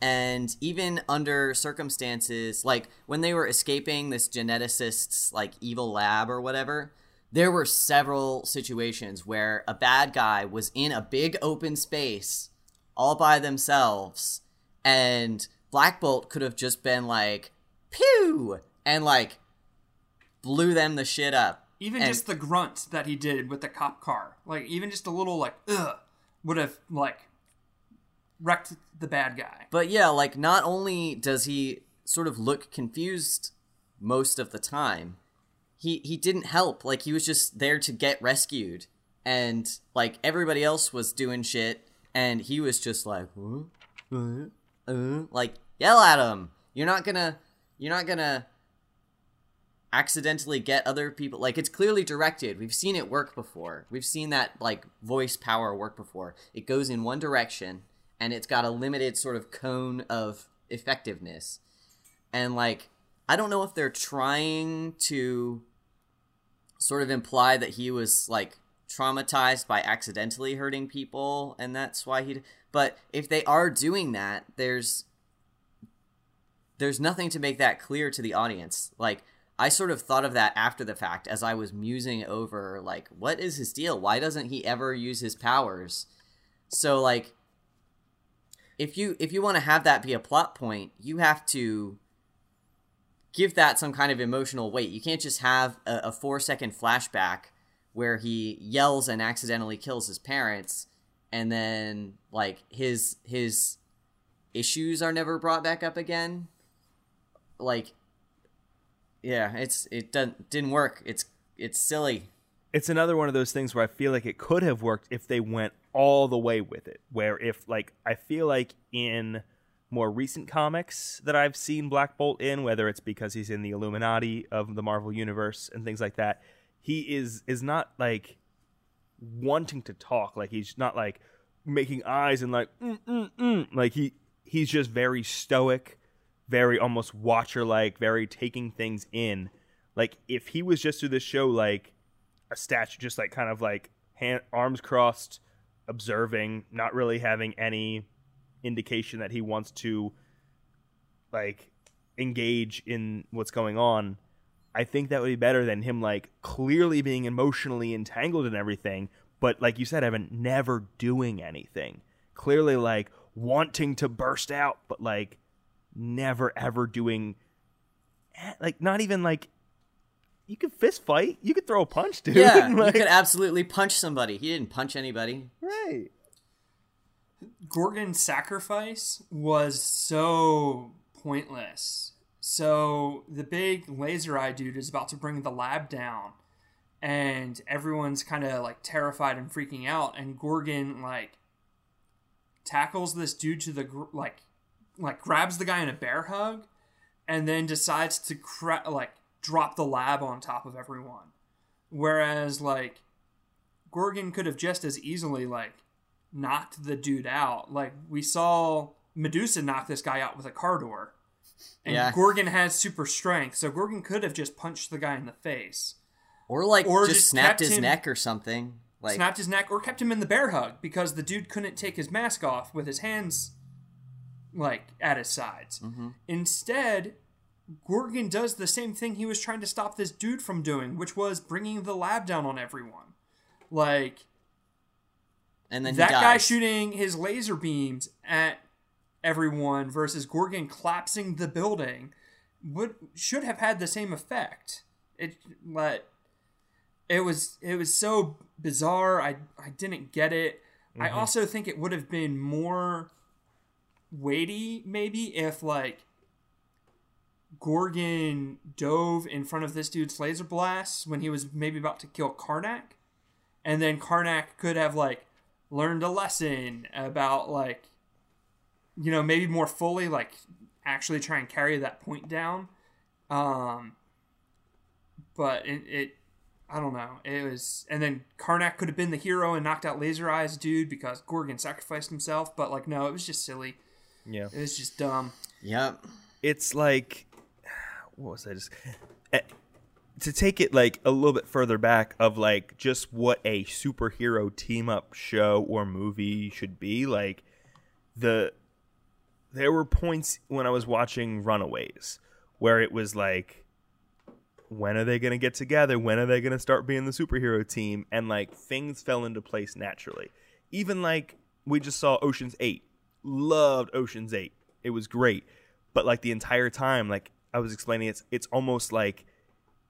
and even under circumstances like when they were escaping this geneticist's like evil lab or whatever, there were several situations where a bad guy was in a big open space all by themselves and Black Bolt could have just been like pew and like blew them the shit up. Even And- just the grunt that he did with the cop car, like even just a little like ugh, would have like wrecked the bad guy. But yeah, like not only does he sort of look confused most of the time, he he didn't help. Like he was just there to get rescued, and like everybody else was doing shit, and he was just like, "Huh? Uh, uh," like yell at him. You're not gonna, you're not gonna accidentally get other people like it's clearly directed. We've seen it work before. We've seen that like voice power work before. It goes in one direction and it's got a limited sort of cone of effectiveness. And like i don't know if they're trying to sort of imply that he was like traumatized by accidentally hurting people and that's why he but if they are doing that there's there's nothing to make that clear to the audience. Like I sort of thought of that after the fact as I was musing over like what is his deal? Why doesn't he ever use his powers? So like if you if you want to have that be a plot point, you have to give that some kind of emotional weight. You can't just have a, a 4 second flashback where he yells and accidentally kills his parents and then like his his issues are never brought back up again. Like yeah, it's it doesn't didn't work. It's it's silly. it's another one of those things where I feel like it could have worked if they went all the way with it. Where if like I feel like in more recent comics that I've seen Black Bolt in, whether it's because he's in the Illuminati of the Marvel universe and things like that, he is is not like wanting to talk. Like he's not like making eyes and like mm, mm, mm. like he he's just very stoic, very almost watcher like, very taking things in. Like if he was just through this show like a statue, just like kind of like hand, arms crossed, observing, not really having any indication that he wants to like engage in what's going on. I think that would be better than him like clearly being emotionally entangled in everything, but like you said, Evan, never doing anything. Clearly like wanting to burst out, but like never ever doing eh, like not even like you could fist fight, you could throw a punch, dude. Yeah, like, *laughs* you could absolutely punch somebody. He didn't punch anybody. right. Gorgon's sacrifice was so pointless. So the big laser eye dude is about to bring the lab down, and everyone's kind of like terrified and freaking out. And Gorgon like tackles this dude to the gr- like like grabs the guy in a bear hug, and then decides to cra- like drop the lab on top of everyone. Whereas like Gorgon could have just as easily like knocked the dude out. Like we saw Medusa knock this guy out with a car door. And Yeah. Gorgon has super strength, so Gorgon could have just punched the guy in the face, Or like Or just, just snapped his him- neck or something. Like snapped his neck, or kept him in the bear hug because the dude couldn't take his mask off with his hands like at his sides. Mm-hmm. Instead, Gorgon does the same thing he was trying to stop this dude from doing, which was bringing the lab down on everyone. Like and then that guy shooting his laser beams at everyone versus Gorgon collapsing the building would should have had the same effect. It but it was it was so bizarre. I I didn't get it. I mm-hmm. also think it would have been more weighty maybe if like Gorgon dove in front of this dude's laser blasts when he was maybe about to kill Karnak. And then Karnak could have like learned a lesson about like you know, maybe more fully like actually try and carry that point down. Um but it, it I don't know. It was, and then Karnak could have been the hero and knocked out Laser Eyes dude because Gorgon sacrificed himself. But like, no, it was just silly. Yeah. It's just dumb. Yep. it's like what was I just eh, to take it like a little bit further back of like just what a superhero team up show or movie should be like the there were points when I was watching Runaways where it was like when are they going to get together when are they going to start being the superhero team and like things fell into place naturally even like we just saw Ocean's 8 loved Ocean's 8 it was great. But like the entire time like i was explaining it's it's almost like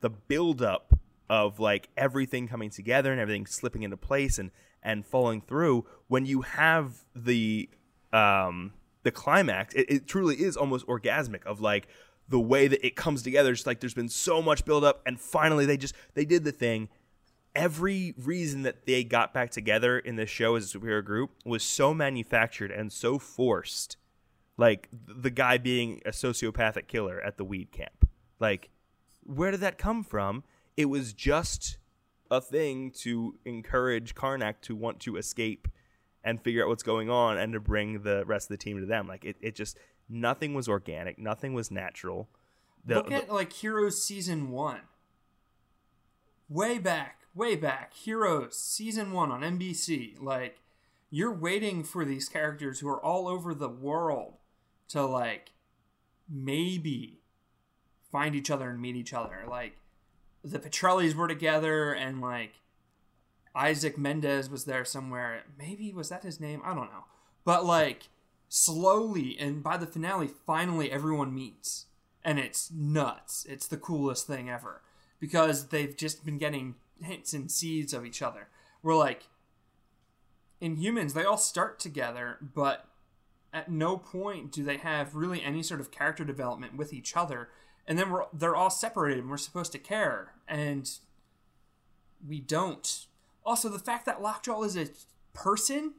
the buildup of like everything coming together and everything slipping into place and and falling through when you have the um the climax it, it truly is almost orgasmic of like the way that it comes together. Just like there's been so much buildup and finally they just they did the thing every reason that they got back together in this show as a superhero group was so manufactured and so forced. Like the guy being a sociopathic killer at the weed camp. Like where did that come from? It was just a thing to encourage karnak to want to escape and figure out what's going on and to bring the rest of the team to them. Like it, it just nothing was organic nothing was natural. The- Look the- at like Heroes season one. Way back, way back. Heroes season one on NBC. Like, you're waiting for these characters who are all over the world to like maybe find each other and meet each other. Like, the Petrellis were together and like Isaac Mendez was there somewhere. Maybe was that his name? I don't know. But like slowly and by the finale finally everyone meets and it's nuts. It's the coolest thing ever because they've just been getting hints and seeds of each other. We're like in humans they all start together but at no point do they have really any sort of character development with each other. And then we're they're all separated and we're supposed to care. And we don't. Also the fact that lockjaw is a person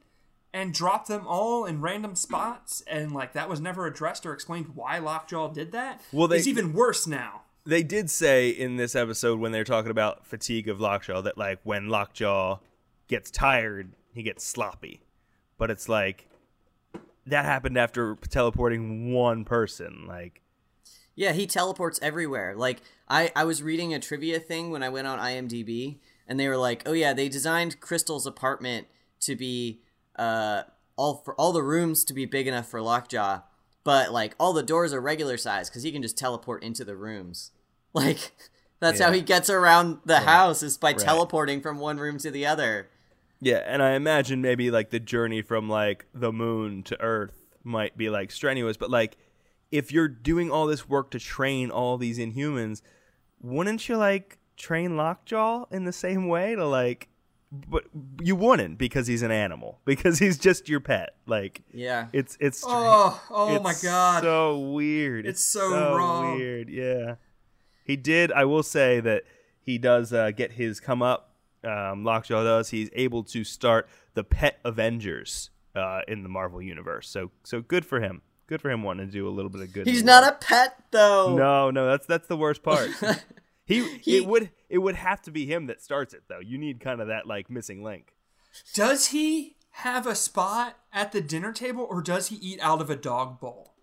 and dropped them all in random spots and like that was never addressed or explained why lockjaw did that Well, they- is even worse now they did say in this episode when they're talking about fatigue of Lockjaw that like when Lockjaw gets tired, he gets sloppy. But it's like that happened after teleporting one person. Like Yeah, he teleports everywhere. Like I, I was reading a trivia thing when I went on IMDb, and they were like, "Oh yeah, they designed Crystal's apartment to be uh all for all the rooms to be big enough for Lockjaw, but like all the doors are regular size because he can just teleport into the rooms. *laughs* Like that's how he gets around the house is by Right. teleporting from one room to the other. yeah, and I imagine maybe like the journey from like the moon to Earth might be like strenuous, but like if you're doing all this work to train all these Inhumans, wouldn't you like train Lockjaw in the same way to like? But you wouldn't because he's an animal *laughs* because he's just your pet. Like Yeah. it's it's oh oh It's my god so weird. It's so wrong. weird. Yeah, he did. I will say that he does uh, get his come up. Um, Lockjaw does. He's able to start the Pet Avengers uh, in the Marvel universe. So so good for him. Good for him wanting to do a little bit of good. He's not a pet though. No, no, that's that's the worst part. *laughs* he, He- it would it would have to be him that starts it though. You need kind of that like missing link. does he have a spot at the dinner table or does he eat out of a dog bowl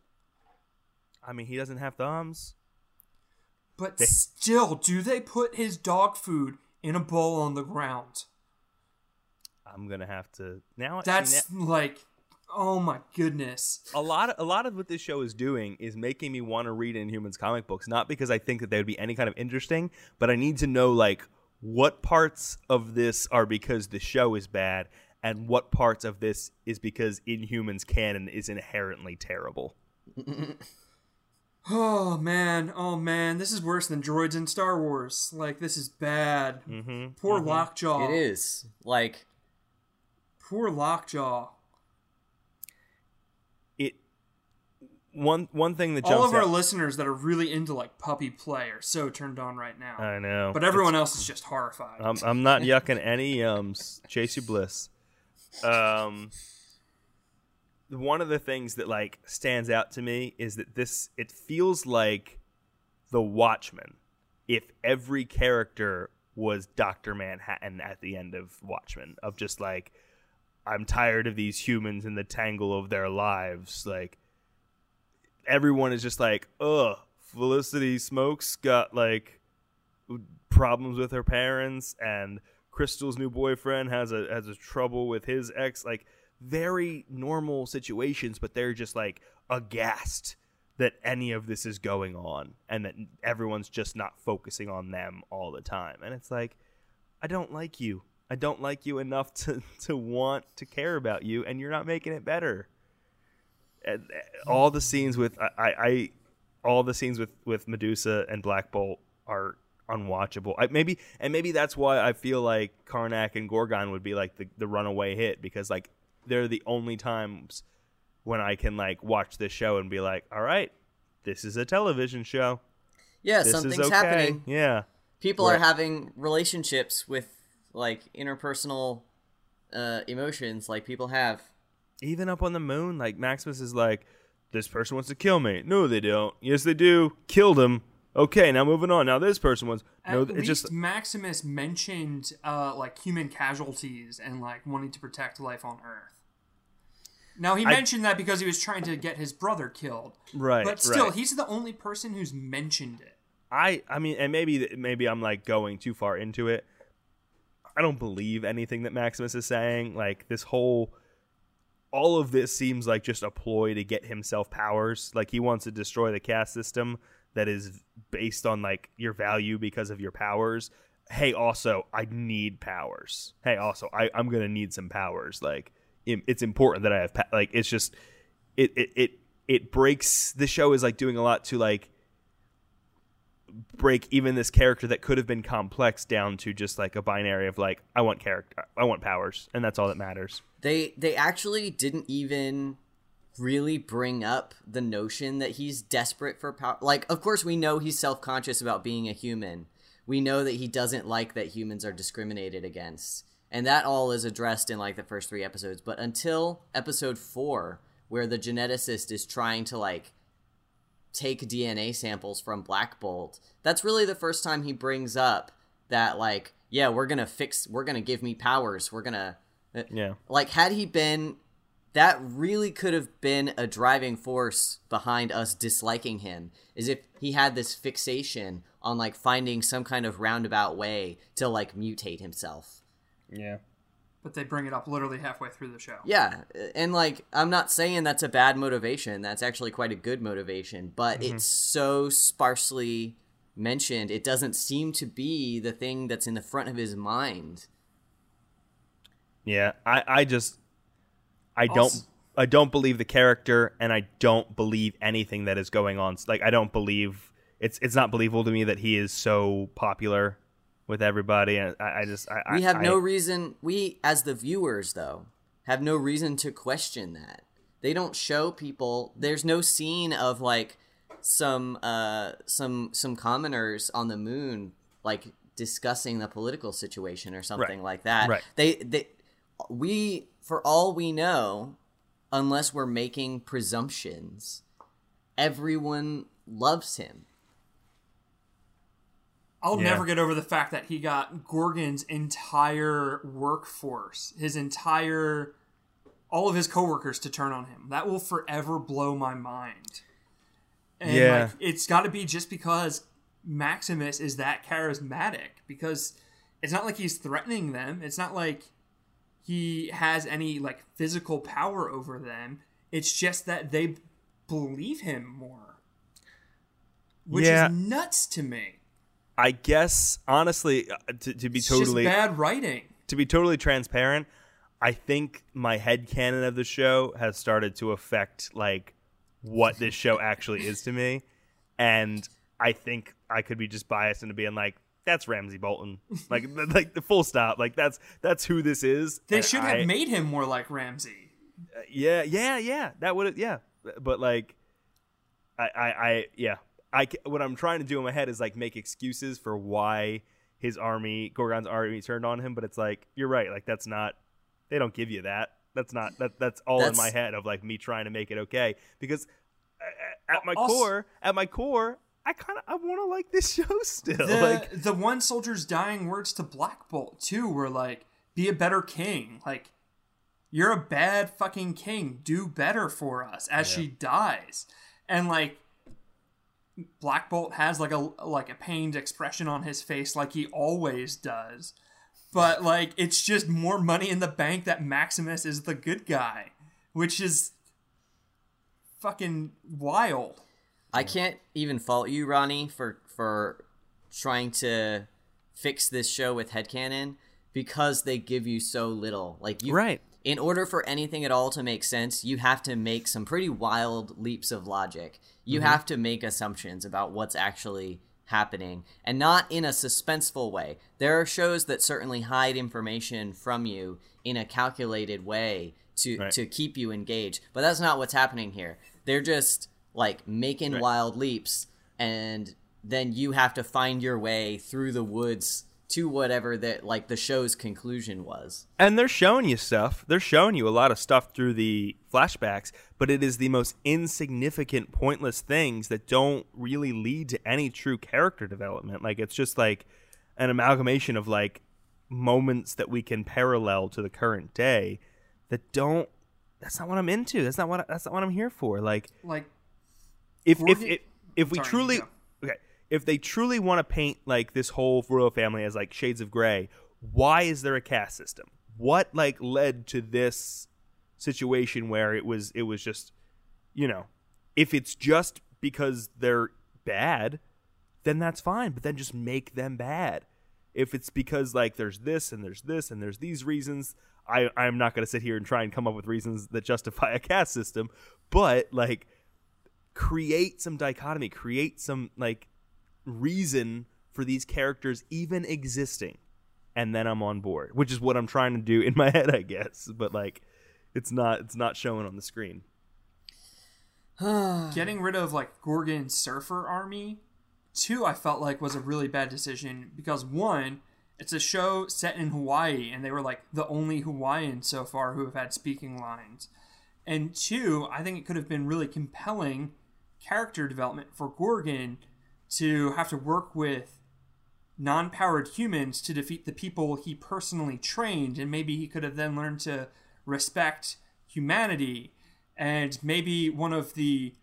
I mean, he doesn't have thumbs. but still do they put his dog food in a bowl on the ground I'm gonna have to now. that's now- like oh my goodness a lot of, a lot of what this show is doing is making me want to read Inhumans comic books not because I think that they would be any kind of interesting but I need to know like what parts of this are because the show is bad and what parts of this is because Inhumans canon is inherently terrible. *laughs* Oh man, oh man, this is worse than droids in Star Wars. Like this is bad. Mm-hmm. Poor Lockjaw. It is like Poor Lockjaw. It one one thing that All of our out. listeners that are really into like puppy play are so turned on right now. I know, but everyone else is just horrified. I'm I'm not *laughs* yucking any yums. Chase your bliss. Um, one of the things that like stands out to me is that this it feels like the Watchmen. If every character was Doctor Manhattan at the end of Watchmen, of just like I'm tired of these humans in the tangle of their lives, like everyone is just like, ugh, Felicity Smoak's got like problems with her parents and Crystal's new boyfriend has a has a trouble with his ex like very normal situations but they're just like aghast that any of this is going on and that everyone's just not focusing on them all the time. And it's like I don't like you. I don't like you enough to *laughs* to want to care about you and you're not making it better all the scenes with I, I, all the scenes with with Medusa and Black Bolt are unwatchable. I, maybe and maybe that's why I feel like Karnak and Gorgon would be like the, the runaway hit because like they're the only times when I can like watch this show and be like, all right, this is a television show. yeah, This something's okay. happening. Yeah. People are having relationships with like interpersonal uh, emotions, like people have. Even up on the moon, like Maximus is like, this person wants to kill me. No, they don't. Yes, they do. Killed him. Okay, now moving on. Now this person wants. No, At it's least just Maximus mentioned uh, like human casualties and like wanting to protect life on Earth. Now he I- mentioned that because he was trying to get his brother killed, right. but still, right. he's the only person who's mentioned it. I I mean, and maybe maybe I'm like going too far into it. I don't believe anything that Maximus is saying. Like this whole, all of this seems like just a ploy to get himself powers. Like he wants to destroy the caste system that is based on like your value because of your powers. Hey, also I need powers. Hey, also I I'm gonna need some powers. Like it's important that I have pa- like it's just it it it it breaks. The show is like doing a lot to like break even this character that could have been complex down to just like a binary of like I want character, I want powers, and that's all that matters. They they actually didn't even really bring up the notion that he's desperate for power. Like, of course, we know he's self conscious about being a human. We know that he doesn't like that humans are discriminated against, and that all is addressed in like the first three episodes. But until episode four, where the geneticist is trying to like take DNA samples from Black Bolt, that's really the first time he brings up that like, yeah, we're gonna fix, we're gonna give me powers, we're gonna uh, Yeah, like had he been that really could have been a driving force behind us disliking him is if he had this fixation on like finding some kind of roundabout way to like mutate himself. Yeah, But they bring it up literally halfway through the show. yeah and like i'm not saying that's a bad motivation that's actually quite a good motivation but mm-hmm. it's so sparsely mentioned it doesn't seem to be the thing that's in the front of his mind yeah. I I just I don't Also- I don't believe the character, and I don't believe anything that is going on. Like I don't believe it's it's not believable to me that he is so popular with everybody, and I, I just I, we have I- no reason we as the viewers though have no reason to question that they don't show people there's no scene of like some uh some some commoners on the moon like discussing the political situation or something Right. like that Right. they they we for all we know unless we're making presumptions everyone loves him I'll Yeah. never get over the fact that he got Gorgon's entire workforce, his entire, all of his coworkers to turn on him. That will forever blow my mind. And Yeah. like, it's got to be just because Maximus is that charismatic. Because it's not like he's threatening them. It's not like he has any like physical power over them. It's just that they believe him more, which Yeah. is nuts to me. I guess honestly, uh, to, to be It's totally just bad writing. to be totally transparent, I think my head canon of the show has started to affect like what this show actually is to me, and I think I could be just biased into being like, that's Ramsay Bolton, like *laughs* like the full stop, like that's that's who this is. They should I- have made him more like Ramsay. yeah, yeah, yeah. That would, yeah. But like, I, I, I, yeah. I what I'm trying to do in my head is like make excuses for why his army, Gorgon's army, turned on him. But it's like you're right. Like that's not. They don't give you that. That's not. That that's all in my head of like me trying to make it okay because at my Also- core, at my core, I kind of I want to like this *laughs* show still. The like the one soldier's dying words to Black Bolt too were like, "Be a better king." Like, you're a bad fucking king. Do better for us. As she dies, and like, Black Bolt has like a like a pained expression on his face, like he always does. But like, it's just more money in the bank that Maximus is the good guy, which is fucking wild. I can't even fault you, Ronnie, for for trying to fix this show with headcanon because they give you so little. Like you Right. In order for anything at all to make sense, you have to make some pretty wild leaps of logic. You mm-hmm. have to make assumptions about what's actually happening and not in a suspenseful way. There are shows that certainly hide information from you in a calculated way to Right. to keep you engaged, but that's not what's happening here. They're just like making Right. wild leaps and then you have to find your way through the woods to whatever that like the show's conclusion was. And they're showing you stuff. They're showing you a lot of stuff through the flashbacks, but it is the most insignificant, pointless things that don't really lead to any true character development. Like it's just like an amalgamation of like moments that we can parallel to the current day that don't that's not what I'm into. That's not what that's not what I'm here for. Like Like, if if Gorgon- if, if we Sorry, you truly go. If they truly want to paint like this whole royal family as like shades of gray why is there a caste system? What like led to this situation where it was it was just you know if it's just because they're bad then that's fine but then just make them bad. If it's because like there's this and there's this and there's these reasons i i'm not going to sit here and try and come up with reasons that justify *laughs* a caste system but like create some dichotomy, create some like reason for these characters even existing, and then I'm on board, which is what I'm trying to do in my *laughs* head, I guess. But like, it's not it's not showing on the screen. *sighs* getting rid of like Gorgon surfer army, two I felt like was a really bad decision because one, it's a show set in Hawaii and they were like the only Hawaiians so far who have had speaking lines. And two, I think it could have been really compelling character development for Gorgon to have to work with non-powered humans to defeat the people he personally trained and maybe he could have then learned to respect humanity and maybe one of the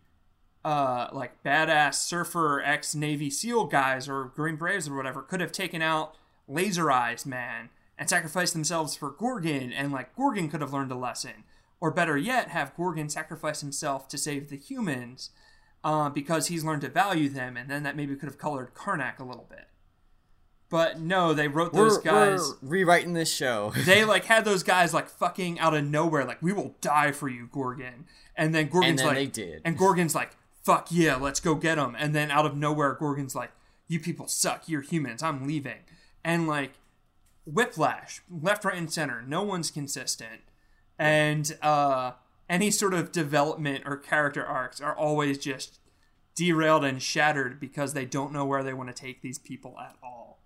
uh, like badass surfer ex Navy SEAL guys or Green Berets or whatever could have taken out Laser Eyes Man and sacrificed themselves for Gorgon, and like Gorgon could have learned a lesson. Or better yet, have Gorgon sacrifice himself to save the humans uh, because he's learned to value them, and then that maybe could have colored Karnak a little bit. But no, they wrote those we're, guys we're rewriting this show. *laughs* they like had those guys like fucking out of nowhere, like we will die for you, Gorgon. And then Gorgon's then like, they did. and Gorgon's like, fuck yeah, let's go get them. And then out of nowhere, Gorgon's like, you people suck, you're humans, I'm leaving. And like, whiplash, left, right, and center. No one's consistent, and uh, any sort of development or character arcs are always just derailed and shattered because they don't know where they want to take these people at all.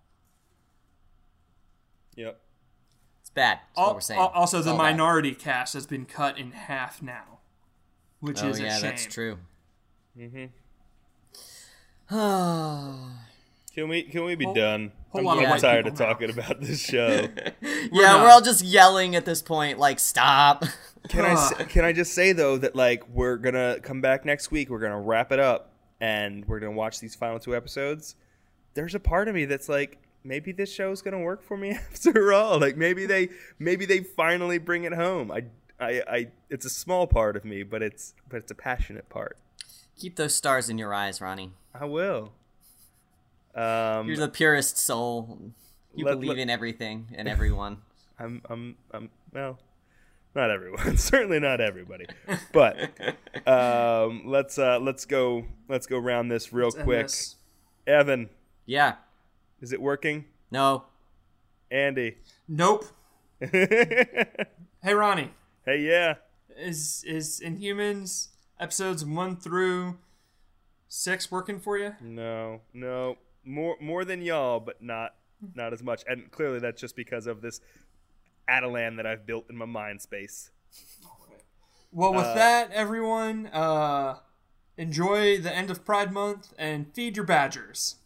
Yep. It's bad. That's what Al- we're saying. Also, It's the all bad. minority cast has been cut in half now, which Oh is a yeah, shame. that's true. Mm-hmm. *sighs* *sighs* *sighs* Can we can we be Hold- done? hold I'm, on to tired of people now. talking about this *laughs* show. yeah, not. we're all just yelling at this point, like stop. Can I *laughs* can I just say though that like we're gonna come back next week. We're gonna wrap it up, and we're gonna watch these final two episodes. There's a part of me that's like, maybe this show's gonna work for me *laughs* after all. Like maybe they maybe they finally bring it home. I I, I it's a small part of me, but it's but it's a passionate part. Keep those stars in your eyes, Ronnie. I will. Um, You're the purest soul. You Let- believe let- in everything and *laughs* everyone. I'm I'm I'm well. Not everyone, *laughs* certainly not everybody, but um, let's uh, let's go let's go round this real End quick. this. Evan, Yeah. is it working? No. Andy, Nope. *laughs* hey, Ronnie. Hey yeah, is is Inhumans episodes one through six working for you? no, no, more more than y'all, but not not as much, and clearly that's just because of this Atalan that I've built in my mind space. Well, with Uh, that, everyone, uh, enjoy the end of Pride Month and feed your badgers.